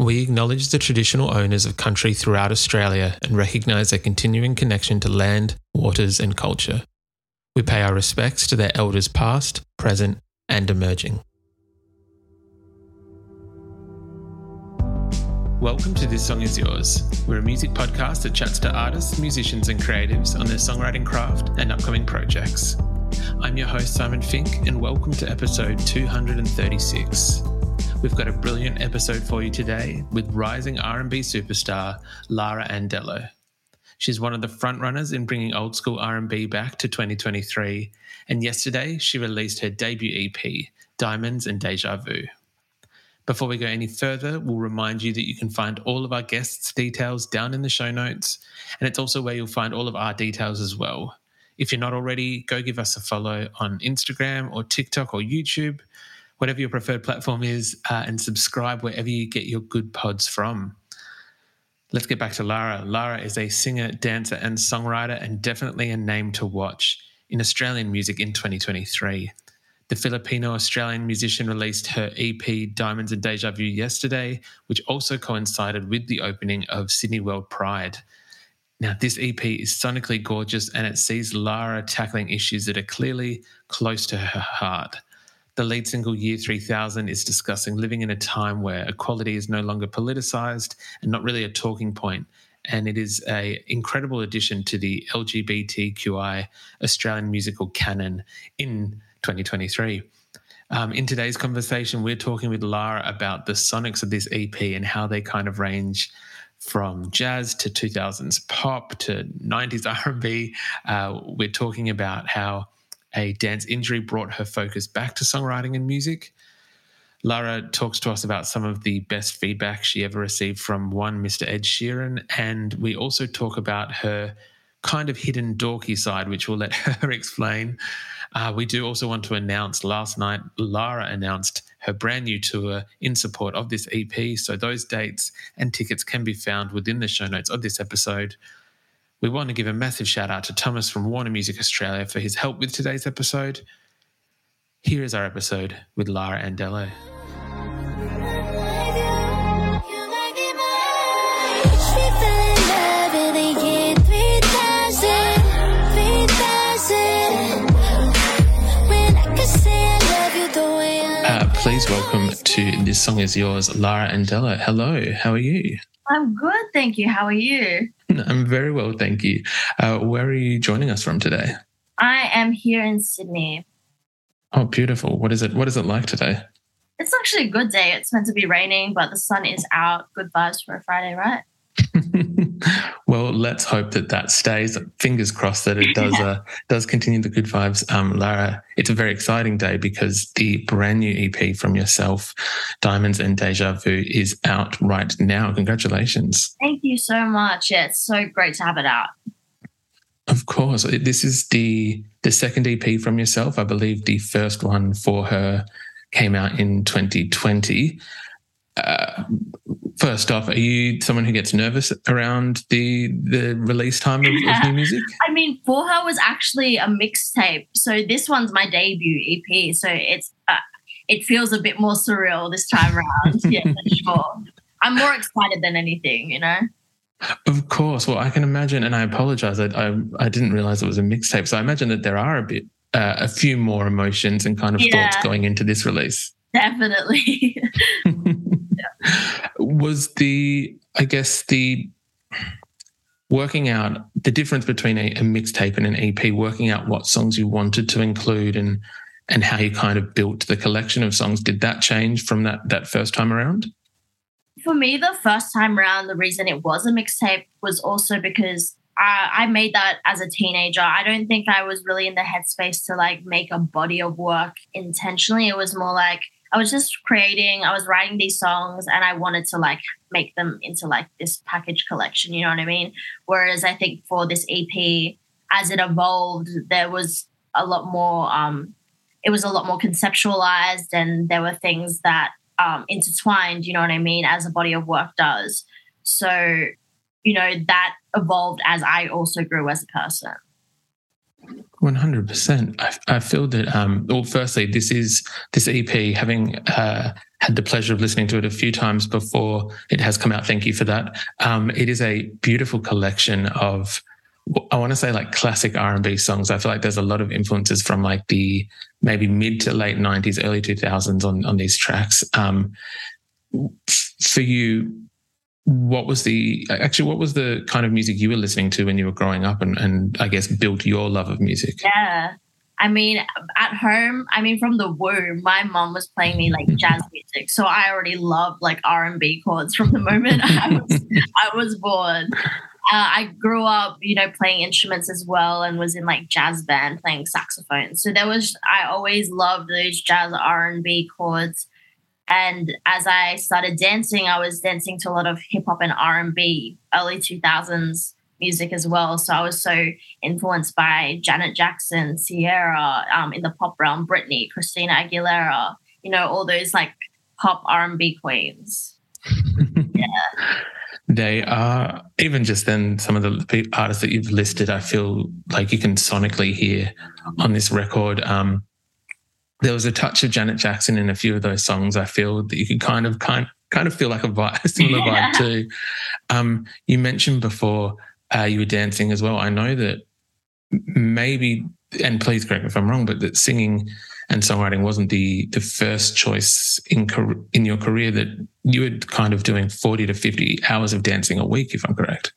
We acknowledge the traditional owners of country throughout Australia and recognise their continuing connection to land, waters, and culture. We pay our respects to their elders past, present, and emerging. Welcome to This Song Is Yours. We're a music podcast that chats to artists, musicians, and creatives on their songwriting craft and upcoming projects. I'm your host, Simon Fink, and welcome to episode 236. We've got a brilliant episode for you today with rising R&B superstar Lara Andallo. She's one of the frontrunners in bringing old school R&B back to 2023, and yesterday she released her debut EP, Diamonds and Deja Vu. Before we go any further, we'll remind you that you can find all of our guests' details down in the show notes, and it's also where you'll find all of our details as well. If you're not already, go give us a follow on Instagram or TikTok or YouTube, whatever your preferred platform is, uh, and subscribe wherever you get your good pods from. Let's get back to Lara. Lara is a singer, dancer, and songwriter, and definitely a name to watch in Australian music in 2023. The Filipino Australian musician released her EP Diamonds and Deja Vu yesterday, which also coincided with the opening of Sydney World Pride. Now, this EP is sonically gorgeous and it sees Lara tackling issues that are clearly close to her heart. The lead single Year 3000 is discussing living in a time where equality is no longer politicized and not really a talking point, and it is a incredible addition to the LGBTQI Australian musical canon in 2023. Um, in today's conversation, we're talking with Lara about the sonics of this EP and how they kind of range from jazz to 2000s pop to 90s R&B. Uh, we're talking about how a dance injury brought her focus back to songwriting and music. Lara talks to us about some of the best feedback she ever received from one Mr. Ed Sheeran, and we also talk about her kind of hidden dorky side, which we'll let her explain. Uh, we do also want to announce last night, Lara announced her brand new tour in support of this EP. So those dates and tickets can be found within the show notes of this episode. We want to give a massive shout out to Thomas from Warner Music Australia for his help with today's episode. Here is our episode with Lara Andallo. Uh, please welcome to This Song Is Yours, Lara Andallo. Hello, how are you? I'm good, thank you. How are you? I'm very well, thank you. Uh, where are you joining us from today? I am here in Sydney. Oh, beautiful. What is it? What is it like today? It's actually a good day. It's meant to be raining, but the sun is out. Good vibes for a Friday, right? well, let's hope that that stays. Fingers crossed that it does uh, does continue the good vibes. Um, Lara, it's a very exciting day because the brand new EP from yourself, Diamonds and Deja Vu, is out right now. Congratulations! Thank you so much. Yeah, it's so great to have it out. Of course, this is the the second EP from yourself. I believe the first one for her came out in 2020. Uh, first off, are you someone who gets nervous around the the release time of, of new music? I mean, For Her was actually a mixtape, so this one's my debut EP. So it's uh, it feels a bit more surreal this time around. yeah, for sure. I'm more excited than anything, you know. Of course. Well, I can imagine, and I apologize. I I, I didn't realize it was a mixtape, so I imagine that there are a bit, uh, a few more emotions and kind of Yeah. thoughts going into this release. Definitely. was the I guess the working out the difference between a, a mixtape and an EP, working out what songs you wanted to include and and how you kind of built the collection of songs. Did that change from that that first time around? for me, the first time around, the reason it was a mixtape was also because I, I made that as a teenager. I don't think I was really in the headspace to like make a body of work intentionally. It was more like I was just creating, I was writing these songs and I wanted to like make them into like this package collection, you know what I mean? Whereas I think for this EP, as it evolved, there was a lot more, um, it was a lot more conceptualized and there were things that um, intertwined, you know what I mean, as a body of work does. So, you know, that evolved as I also grew as a person. One hundred percent. I feel that. Um, well, firstly, this is this EP. Having uh, had the pleasure of listening to it a few times before it has come out. Thank you for that. Um, it is a beautiful collection of. I want to say like classic R and B songs. I feel like there's a lot of influences from like the maybe mid to late '90s, early 2000s on on these tracks. Um, for you, what was the actually what was the kind of music you were listening to when you were growing up and, and I guess built your love of music? Yeah. I mean, at home, I mean, from the womb, my mom was playing me like jazz music, so I already loved like R and B chords from the moment I was I was born. Uh, I grew up, you know, playing instruments as well, and was in like jazz band playing saxophone. So there was, I always loved those jazz R and B chords. And as I started dancing, I was dancing to a lot of hip hop and R and B, early two thousands music as well. So I was so influenced by Janet Jackson, Ciara, um, in the pop realm, Britney, Christina Aguilera, you know, all those like pop R and B queens. yeah. They are even just then some of the artists that you've listed. I feel like you can sonically hear on this record. Um, there was a touch of Janet Jackson in a few of those songs. I feel that you could kind of kind kind of feel like a, vibe, a similar yeah. vibe too. Um, you mentioned before uh, you were dancing as well. I know that maybe, and please correct me if I'm wrong, but that singing and songwriting wasn't the the first choice in in your career. That you were kind of doing forty to fifty hours of dancing a week, if I'm correct.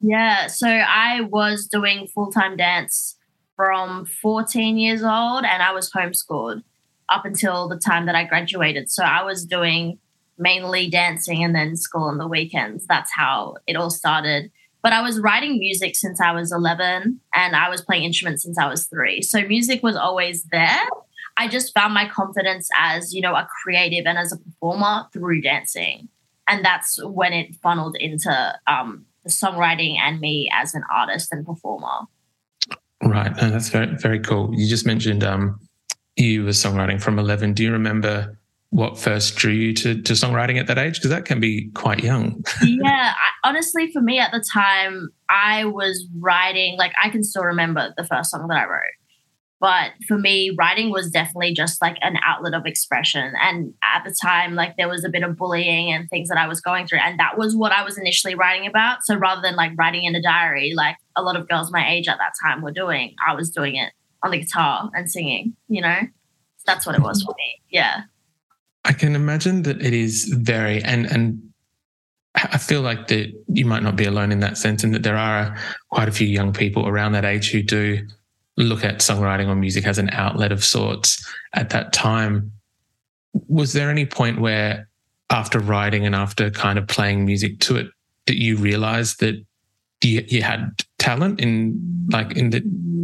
Yeah, so I was doing full time dance from 14 years old and I was homeschooled up until the time that I graduated. So I was doing mainly dancing and then school on the weekends. That's how it all started. But I was writing music since I was 11 and I was playing instruments since I was three. So music was always there. I just found my confidence as, you know, a creative and as a performer through dancing. And that's when it funneled into um, the songwriting and me as an artist and performer. Right. No, that's very, very cool. You just mentioned um, you were songwriting from 11. Do you remember what first drew you to, to songwriting at that age? Because that can be quite young. yeah. I, honestly, for me at the time, I was writing, like, I can still remember the first song that I wrote. But for me, writing was definitely just like an outlet of expression. And at the time, like there was a bit of bullying and things that I was going through. And that was what I was initially writing about. So rather than like writing in a diary, like a lot of girls my age at that time were doing, I was doing it on the guitar and singing, you know? So that's what it was for me. Yeah. I can imagine that it is very, and, and, I feel like that you might not be alone in that sense, and that there are quite a few young people around that age who do look at songwriting or music as an outlet of sorts at that time. Was there any point where, after writing and after kind of playing music to it, that you realized that you, you had talent in like in the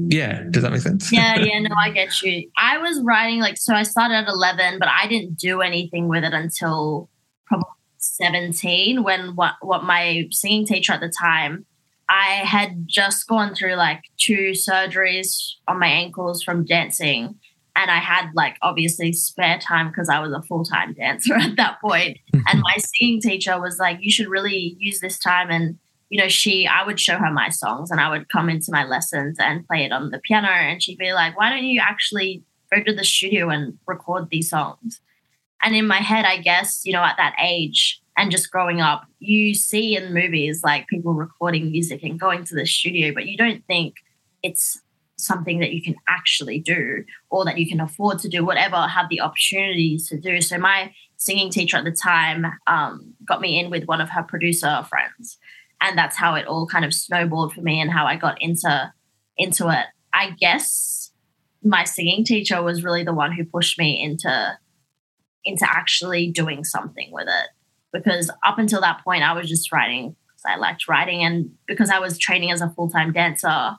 yeah does that make sense yeah yeah no i get you i was writing like so i started at 11 but i didn't do anything with it until probably 17 when what what my singing teacher at the time I had just gone through like two surgeries on my ankles from dancing. And I had like obviously spare time because I was a full time dancer at that point. and my singing teacher was like, you should really use this time. And, you know, she, I would show her my songs and I would come into my lessons and play it on the piano. And she'd be like, why don't you actually go to the studio and record these songs? And in my head, I guess, you know, at that age, and just growing up, you see in movies like people recording music and going to the studio, but you don't think it's something that you can actually do or that you can afford to do, whatever, have the opportunities to do. So my singing teacher at the time um, got me in with one of her producer friends. And that's how it all kind of snowballed for me and how I got into into it. I guess my singing teacher was really the one who pushed me into into actually doing something with it because up until that point, I was just writing because I liked writing and because I was training as a full time dancer.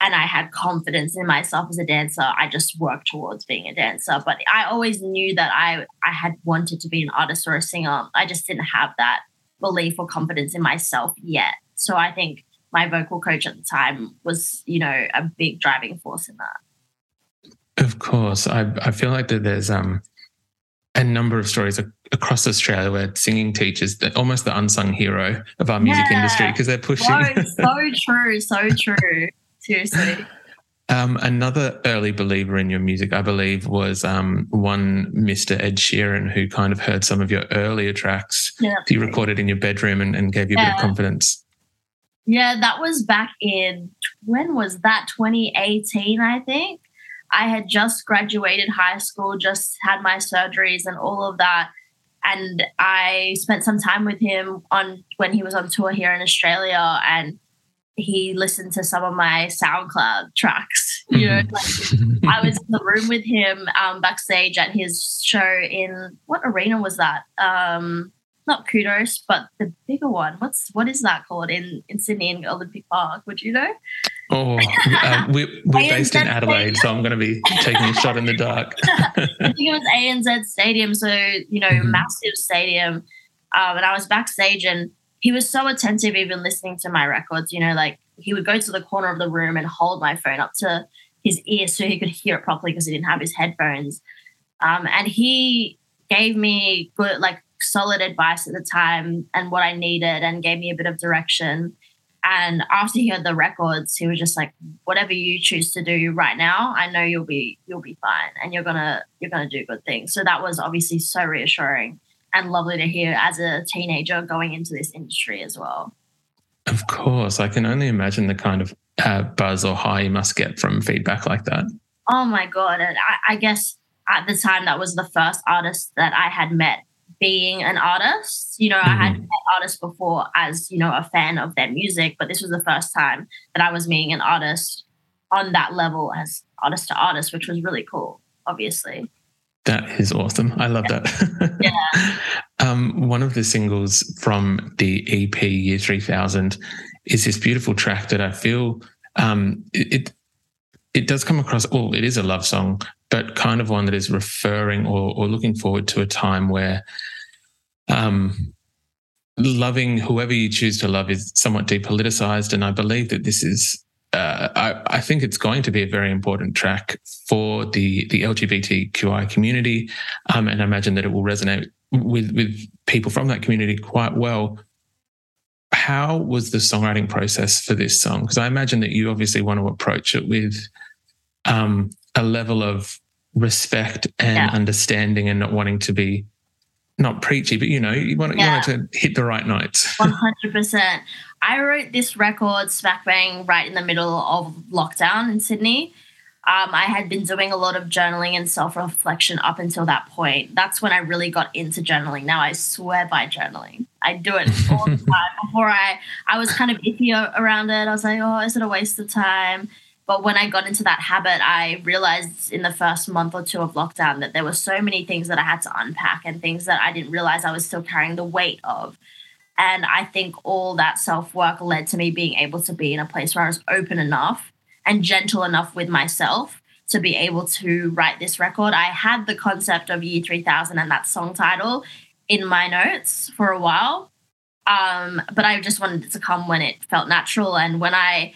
and I had confidence in myself as a dancer, I just worked towards being a dancer. But I always knew that I I had wanted to be an artist or a singer. I just didn't have that belief or confidence in myself yet. So I think my vocal coach at the time was, you know, a big driving force in that. Of course, I I feel like that there's um a number of stories across Australia where singing teachers, almost the unsung hero of our music yeah. industry, because they're pushing. So, so true, so true. Seriously. Um, another early believer in your music, I believe, was um, one Mr. Ed Sheeran, who kind of heard some of your earlier tracks yeah. you recorded in your bedroom and, and gave you a yeah. bit of confidence. Yeah, that was back in when was that? 2018, I think. I had just graduated high school, just had my surgeries and all of that. And I spent some time with him on when he was on tour here in Australia and he listened to some of my SoundCloud tracks. You know, like I was in the room with him um, backstage at his show in what arena was that? Um, not Qudos, but the bigger one. What's what is that called in in Sydney in Olympic Park? Would you know? Oh, uh, we, we're based in Adelaide, so I'm going to be taking a shot in the dark. I think it was ANZ Stadium, so you know, mm-hmm. massive stadium. Um, and I was backstage, and he was so attentive, even listening to my records. You know, like he would go to the corner of the room and hold my phone up to his ear so he could hear it properly because he didn't have his headphones. Um, and he gave me good, like solid advice at the time and what I needed and gave me a bit of direction. And after he heard the records, he was just like, "Whatever you choose to do right now, I know you'll be you'll be fine, and you're gonna you're gonna do good things." So that was obviously so reassuring and lovely to hear as a teenager going into this industry as well. Of course, I can only imagine the kind of uh, buzz or high you must get from feedback like that. Oh my god! And I, I guess at the time that was the first artist that I had met being an artist. You know, mm-hmm. I had mm-hmm. met artists before as, you know, a fan of their music, but this was the first time that I was meeting an artist on that level as artist to artist, which was really cool, obviously. That is awesome. I love yeah. that. yeah. Um, one of the singles from the EP Year 3000 is this beautiful track that I feel um, it, it it does come across, oh, it is a love song, but kind of one that is referring or, or looking forward to a time where um, loving whoever you choose to love is somewhat depoliticized. And I believe that this is, uh, I, I, think it's going to be a very important track for the, the LGBTQI community. Um, and I imagine that it will resonate with, with people from that community quite well. How was the songwriting process for this song? Because I imagine that you obviously want to approach it with um, a level of respect and yeah. understanding and not wanting to be not preachy, but you know, you want, yeah. you want to hit the right notes. 100%. I wrote this record smack bang right in the middle of lockdown in Sydney. Um, I had been doing a lot of journaling and self reflection up until that point. That's when I really got into journaling. Now I swear by journaling. I do it all the time. Before I, I was kind of iffy around it. I was like, oh, is it a waste of time? But when I got into that habit, I realized in the first month or two of lockdown that there were so many things that I had to unpack and things that I didn't realize I was still carrying the weight of. And I think all that self work led to me being able to be in a place where I was open enough and gentle enough with myself to be able to write this record. I had the concept of Year 3000 and that song title in my notes for a while. Um, but I just wanted it to come when it felt natural. And when I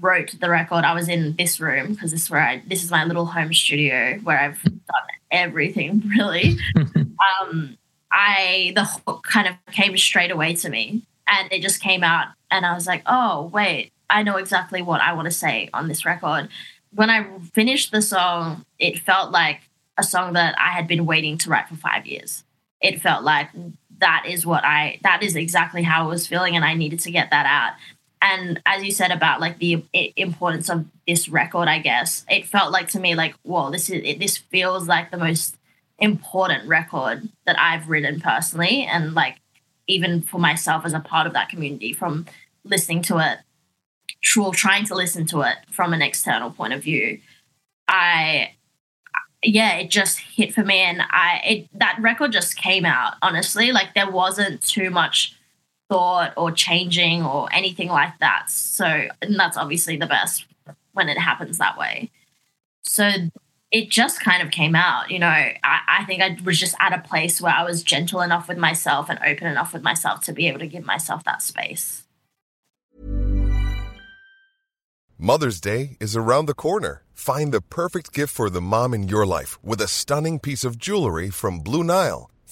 wrote the record, I was in this room because this is where I this is my little home studio where I've done everything really. um, I the hook kind of came straight away to me, and it just came out, and I was like, oh wait, I know exactly what I want to say on this record. When I finished the song, it felt like a song that I had been waiting to write for five years. It felt like that is what I that is exactly how I was feeling, and I needed to get that out and as you said about like the importance of this record i guess it felt like to me like whoa this is it, this feels like the most important record that i've written personally. And like even for myself as a part of that community from listening to it or trying to listen to it from an external point of view i yeah it just hit for me. And i it that record just came out honestly. Like there wasn't too much thought or changing or anything like that. So and that's obviously the best when it happens that way. So it just kind of came out. You know, I, I think I was just at a place where I was gentle enough with myself and open enough with myself to be able to give myself that space. Mother's Day is around the corner. Find the perfect gift for the mom in your life with a stunning piece of jewelry from Blue Nile.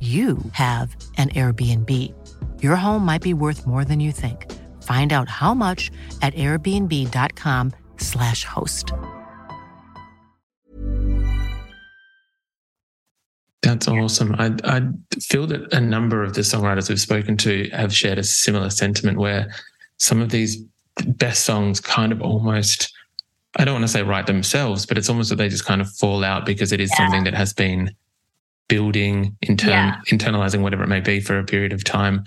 you have an Airbnb. Your home might be worth more than you think. Find out how much at airbnb.com/slash host. That's awesome. I, I feel that a number of the songwriters we've spoken to have shared a similar sentiment where some of these best songs kind of almost, I don't want to say write themselves, but it's almost that they just kind of fall out because it is yeah. something that has been building, intern, yeah. internalizing whatever it may be for a period of time.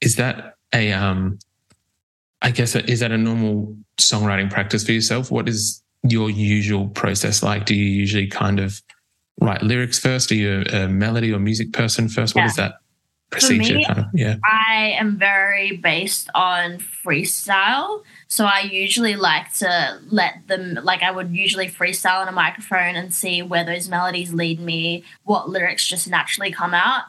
Is that a, um, I guess, is that a normal songwriting practice for yourself? What is your usual process like? Do you usually kind of write lyrics first? Are you a, a melody or music person first? Yeah. What is that procedure? Me, yeah. I am very based on freestyle. So I usually like to let them, like I would usually freestyle on a microphone and see where those melodies lead me, what lyrics just naturally come out,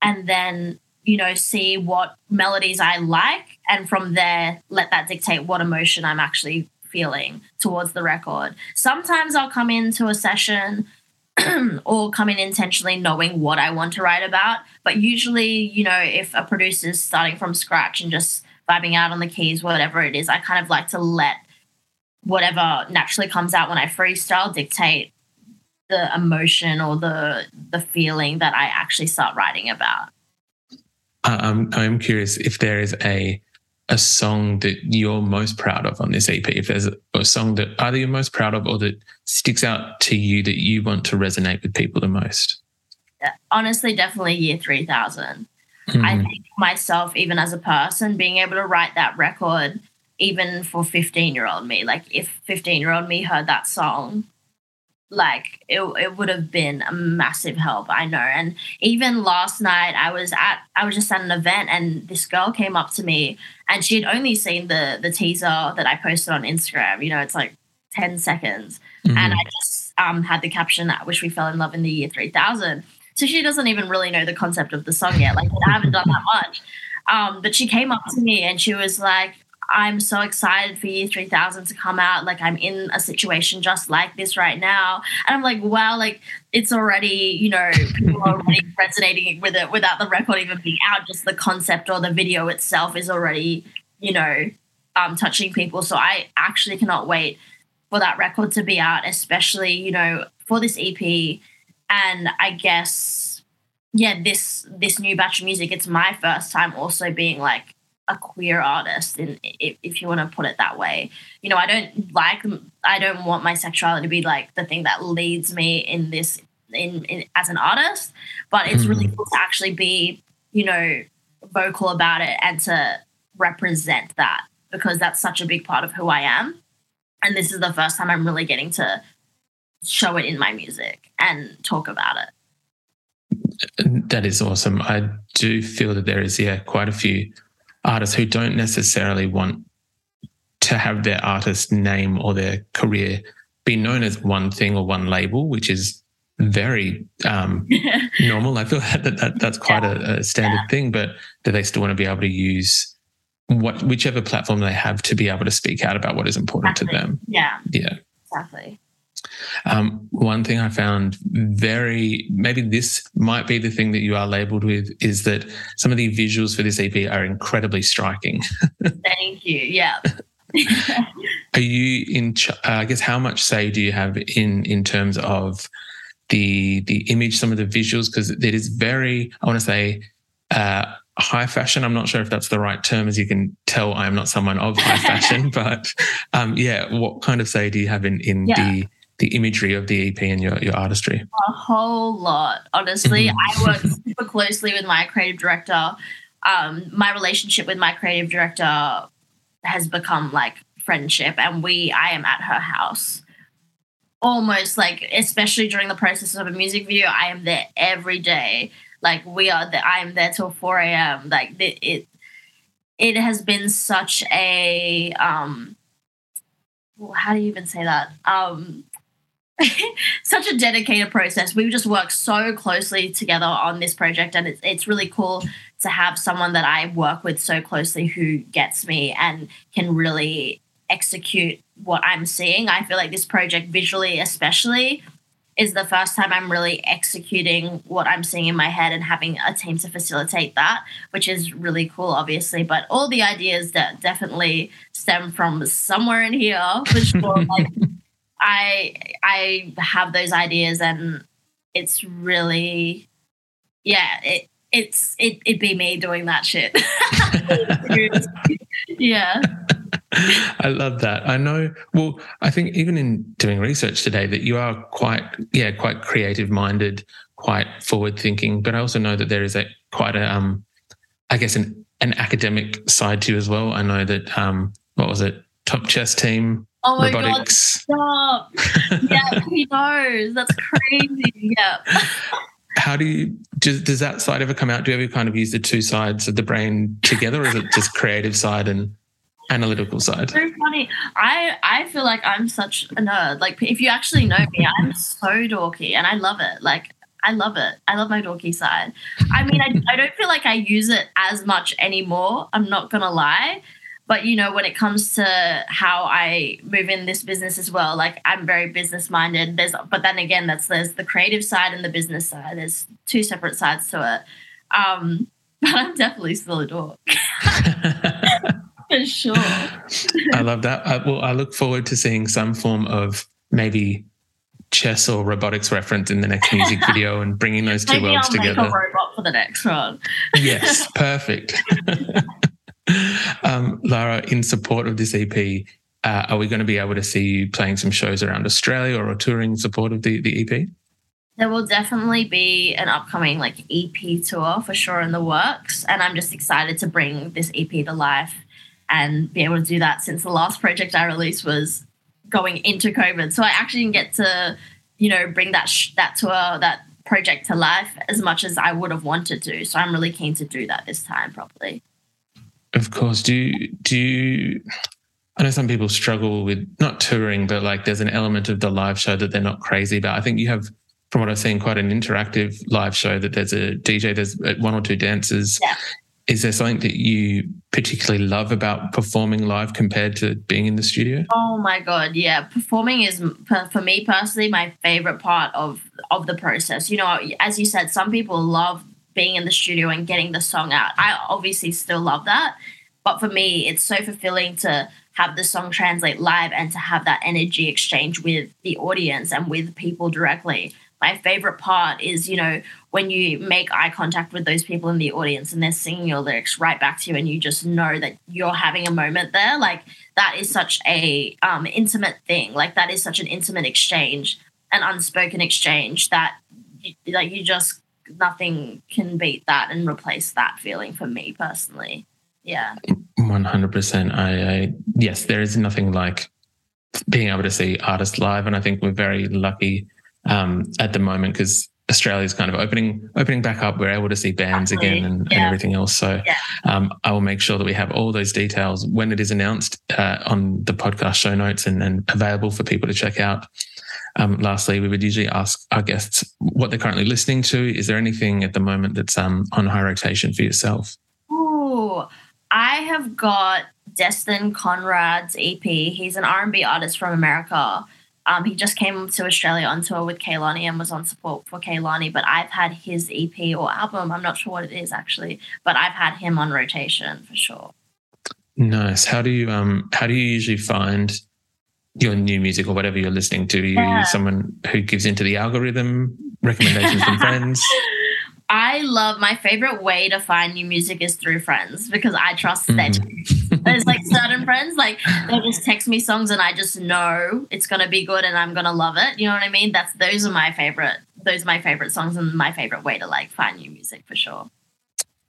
and then, you know, see what melodies I like. And from there, let that dictate what emotion I'm actually feeling towards the record. Sometimes I'll come into a session or come in intentionally knowing what I want to write about. But usually, you know, if a producer's starting from scratch and just vibing out on the keys, whatever it is. I kind of like to let whatever naturally comes out when I freestyle dictate the emotion or the the feeling that I actually start writing about. Um, I'm curious if there is a a song that you're most proud of on this EP. If there's a, a song that either you're most proud of or that sticks out to you that you want to resonate with people the most. Honestly, definitely Year Three Thousand. Mm-hmm. I think myself, even as a person, being able to write that record, even for 15 year old me, like if 15 year old me heard that song, like it, it would have been a massive help i know and even last night i was at i was just at an event and this girl came up to me and she had only seen the the teaser that i posted on instagram you know it's like 10 seconds mm-hmm. and i just um, had the caption i wish we fell in love in the year 3000 so she doesn't even really know the concept of the song yet. Like I haven't done that much. Um, but she came up to me and she was like, I'm so excited for year 3000 to come out. Like, I'm in a situation just like this right now. And I'm like, wow, like, it's already, you know, people are already resonating with it without the record even being out. Just the concept or the video itself is already, you know, um, touching people. So I actually cannot wait for that record to be out, especially, you know, for this EP and I guess yeah, this this new batch of music. It's my first time also being like a queer artist, in if, if you want to put it that way. You know, I don't like I don't want my sexuality to be like the thing that leads me in this in, in as an artist, but it's really mm. cool to actually be you know vocal about it and to represent that because that's such a big part of who I am. And this is the first time I'm really getting to show it in my music and talk about it. That is awesome. I do feel that there is, yeah, quite a few artists who don't necessarily want to have their artist name or their career be known as one thing or one label, which is very um, normal. I feel that, that that's quite yeah. a, a, standard yeah. thing, but that they still want to be able to use what whichever platform they have to be able to speak out about what is important exactly. to them. Yeah. Yeah. Exactly. Um, one thing I found very, maybe this might be the thing that you are labeled with, is that some of the visuals for this EP are incredibly striking. Thank you. Yeah. are you in? Uh, I guess how much say do you have in in terms of the the image, some of the visuals? Because it is very, I want to say. Uh, high fashion. I'm not sure if that's the right term, as you can tell, I am not someone of high fashion. but um, yeah, what kind of say do you have in in yeah. the the imagery of the EP and your your artistry? A whole lot, honestly. Mm-hmm. I work super closely with my creative director. Um, my relationship with my creative director has become like friendship, and we I am at her house almost like especially during the process of a music video i am there every day like we are the I am there till 4 a.m. Like it, it it has been such a um how do you even say that? Um such a dedicated process. We've just worked so closely together on this project, and it's it's really cool to have someone that I work with so closely who gets me and can really execute what I'm seeing. I feel like this project visually, especially, is the first time I'm really executing what I'm seeing in my head and having a team to facilitate that, which is really cool, obviously. But all the ideas that definitely stem from somewhere in here for sure. like I I have those ideas and it's really yeah, it it's it it'd be me doing that shit. yeah. I love that. I know. Well, I think even in doing research today, that you are quite, yeah, quite creative minded, quite forward thinking. But I also know that there is a quite a, um, I guess, an an academic side to you as well. I know that, um, what was it, top chess team Oh my robotics. god! Stop! yeah, he knows. That's crazy. Yeah. How do you does, does that side ever come out? Do you ever kind of use the two sides of the brain together, or is it just creative side and analytical side. So funny. I I feel like I'm such a nerd. Like if you actually know me, I'm so dorky, and I love it. Like I love it. I love my dorky side. I mean, I, I don't feel like I use it as much anymore. I'm not gonna lie. But you know, when it comes to how I move in this business as well, like I'm very business minded. There's, but then again, that's there's the creative side and the business side. There's two separate sides to it. Um, but I'm definitely still a dork. For sure. I love that. I, well, I look forward to seeing some form of maybe chess or robotics reference in the next music video and bringing those two Maybe worlds I'll together. Make a robot for the next one. yes, perfect. Um, Lara, in support of this EP, uh, are we going to be able to see you playing some shows around Australia or touring in support of the, the EP? There will definitely be an upcoming like EP tour for sure in the works, and I'm just excited to bring this EP to life and be able to do that since the last project I released was going into COVID. So I actually didn't get to, you know, bring that sh- that tour that project to life as much as I would have wanted to. So I'm really keen to do that this time properly. Of course. Do you, do you, I know some people struggle with not touring, but like there's an element of the live show that they're not crazy about. I think you have, from what I've seen, quite an interactive live show that there's a DJ, there's uh, one or two dancers. Yeah is there something that you particularly love about performing live compared to being in the studio? Oh my god, yeah. Performing is for me personally my favorite part of of the process. You know, as you said, some people love being in the studio and getting the song out. I obviously still love that, but for me, it's so fulfilling to have the song translate live and to have that energy exchange with the audience and with people directly my favorite part is, you know, when you make eye contact with those people in the audience and they're singing your lyrics right back to you and you just know that you're having a moment there. Like that is such a um, intimate thing. Like that is such an intimate exchange, an unspoken exchange that like you just nothing can beat that and replace that feeling for me personally. Yeah. 100%. I, I yes, there is nothing like being able to see artists live. And I think we're very lucky um, at the moment because Australia is kind of opening opening back up. We're able to see bands Absolutely. again and, yeah. and, everything else. So yeah. um, I will make sure that we have all those details when it is announced uh, on the podcast show notes and, and, available for people to check out. Um, lastly, we would usually ask our guests what they're currently listening to. Is there anything at the moment that's um, on high rotation for yourself? Oh, I have got Destin Conrad's EP. He's an R&B artist from America Um, he just came to Australia on tour with Kehlani and was on support for Kehlani. But I've had his EP or album. I'm not sure what it is actually, but I've had him on rotation for sure. Nice. How do you um how do you usually find your new music or whatever you're listening to? Are you Yeah. someone who gives into the algorithm, recommendations from friends? I love my favorite way to find new music is through friends because I trust their Mhm. There's like certain friends, like they'll just text me songs and I just know it's gonna be good and I'm gonna love it. You know what I mean? That's those are my favorite. Those are my favorite songs and my favorite way to like find new music for sure.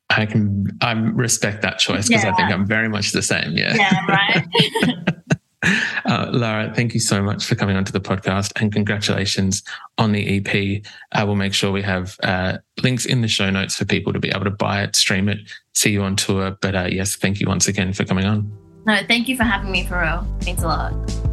I can I respect that choice because I think I'm very much the same. Yeah. Yeah, right. Uh, Lara, thank you so much for coming onto the podcast and congratulations on the EP. I will make sure we have uh, links in the show notes for people to be able to buy it, stream it, see you on tour. But uh, yes, thank you once again for coming on. no, thank you for having me for real. Means a lot.